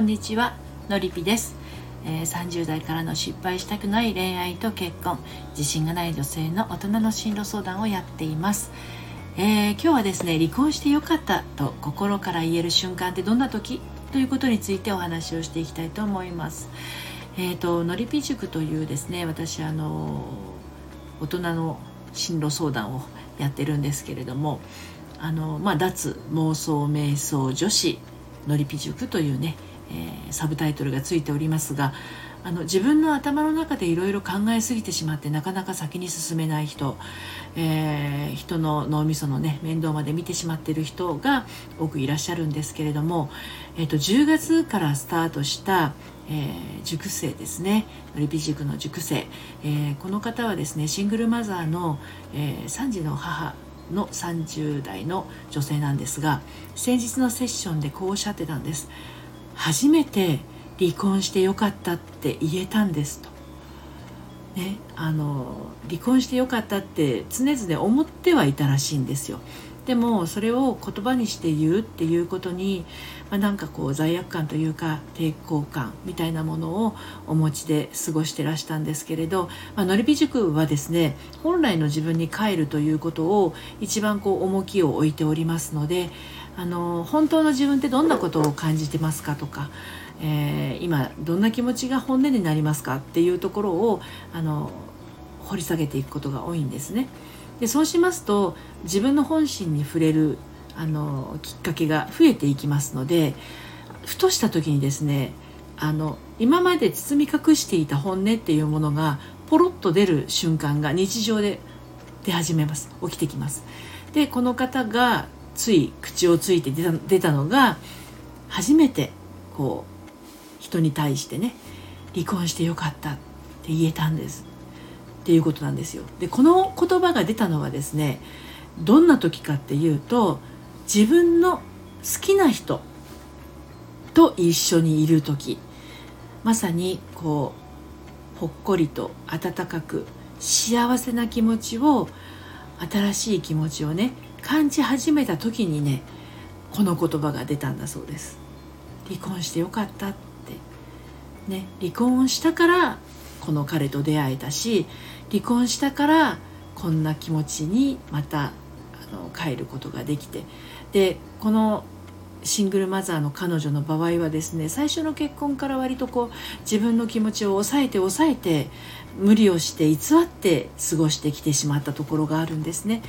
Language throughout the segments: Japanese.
んにちはのりぴです、えー、30代からの失敗したくない恋愛と結婚。自信がない女性の大人の進路相談をやっています、えー、今日はですね離婚してよかったと心から言える瞬間ってどんな時？ということについてお話をしていきたいと思います。えっ、ー、とのりぴ塾というですね私あの大人の進路相談をやってるんですけれどもあの、まあ、脱妄想瞑想女子のりぴ塾というね、えー、サブタイトルがついておりますがあの自分の頭の中でいろいろ考えすぎてしまってなかなか先に進めない人、えー、人の脳みそのね面倒まで見てしまっている人が多くいらっしゃるんですけれども、えーと、10月からスタートした、えー、塾生ですね。のりぴ塾の塾生、えー、この方はですねシングルマザーの、えー、3児の母の30代の女性なんですが先日のセッションでこうおっしゃってたんです。初めて離婚してよかったって言えたんですと、ね、あの離婚してよかったって常々思ってはいたらしいんですよ。でもそれを言葉にして言うっていうことに、まあ、なんかこう罪悪感というか抵抗感みたいなものをお持ちで過ごしてらしたんですけれど、まあのりび塾はですね本来の自分に帰るということを一番こう重きを置いておりますのであの本当の自分ってどんなことを感じてますかとか、えー、今どんな気持ちが本音になりますかっていうところをあの掘り下げていくことが多いんですね。でそうしますと自分の本心に触れるあのきっかけが増えていきますのでふとした時にですねあの今まで包み隠していた本音っていうものがポロッと出る瞬間が日常で出始めます起きてきますでこの方がつい口をついて出た出たのが初めてこう人に対してね離婚してよかったって言えたんですっていうことなんですよ。でこの言葉が出たのはですねどんな時かっていうと自分の好きな人と一緒にいる時まさにこうほっこりと温かく幸せな気持ちを新しい気持ちをね感じ始めた時にねこの言葉が出たんだそうです。離婚してよかったって。ね離婚したからこの彼と出会えたし離婚したからこんな気持ちにまたあの帰ることができて。でこのシングルマザーの彼女の場合はですね最初の結婚から割とこう自分の気持ちを抑えて抑えて無理をして偽って過ごしてきてしまったところがあるんですね。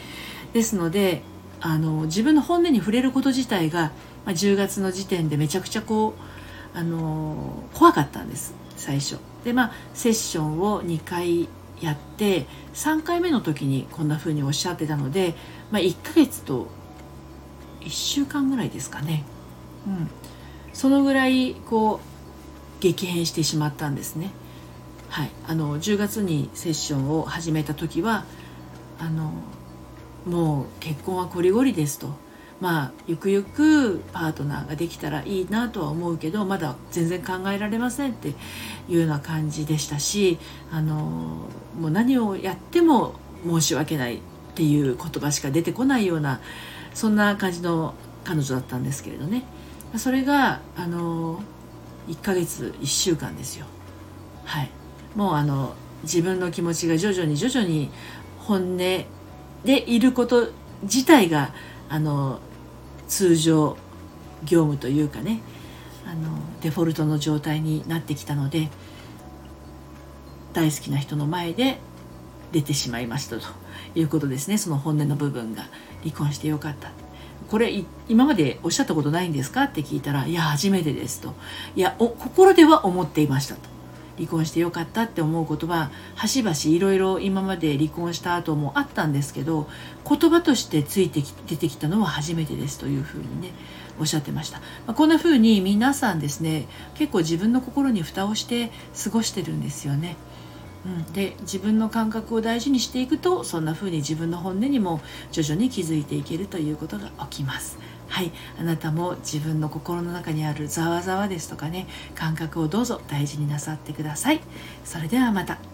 ですのであの自分の本音に触れること自体が、まあ、10月の時点でめちゃくちゃこうあの怖かったんです最初。でまあセッションを2回やって3回目の時にこんな風におっしゃってたので、まあ、1ヶ月と1週間ぐらいですかね、うん、そのぐらいこう激変してしまったんですね。はい、あの10月にセッションを始めた時はあのもう結婚はこりごりですと。まあゆくゆくパートナーができたらいいなとは思うけどまだ全然考えられませんっていうような感じでしたしあのもう何をやっても申し訳ないっていう言葉しか出てこないようなそんな感じの彼女だったんですけれどね。それがあの1ヶ月1週間ですよ。はい。もうあの自分の気持ちが徐々に徐々に本音でいること自体があの通常業務というかねあのデフォルトの状態になってきたので大好きな人の前で出てしまいましたということですね。その本音の部分が離婚してよかった。これ今までおっしゃったことないんですか？って聞いたらいや初めてですと。いやお心では思っていましたと。離婚してよかったって思うことは端々いろいろ今まで離婚した後もあったんですけど言葉としてついてき出てきたのは初めてですというふうにねおっしゃってました、まあ、こんなふうに皆さんですね結構自分の心に蓋をして過ごしてるんですよね。うん、で自分の感覚を大事にしていくとそんな風に自分の本音にも徐々に気づいていけるということが起きます。はい。あなたも自分の心の中にあるざわざわですとかね感覚をどうぞ大事になさってください。それではまた。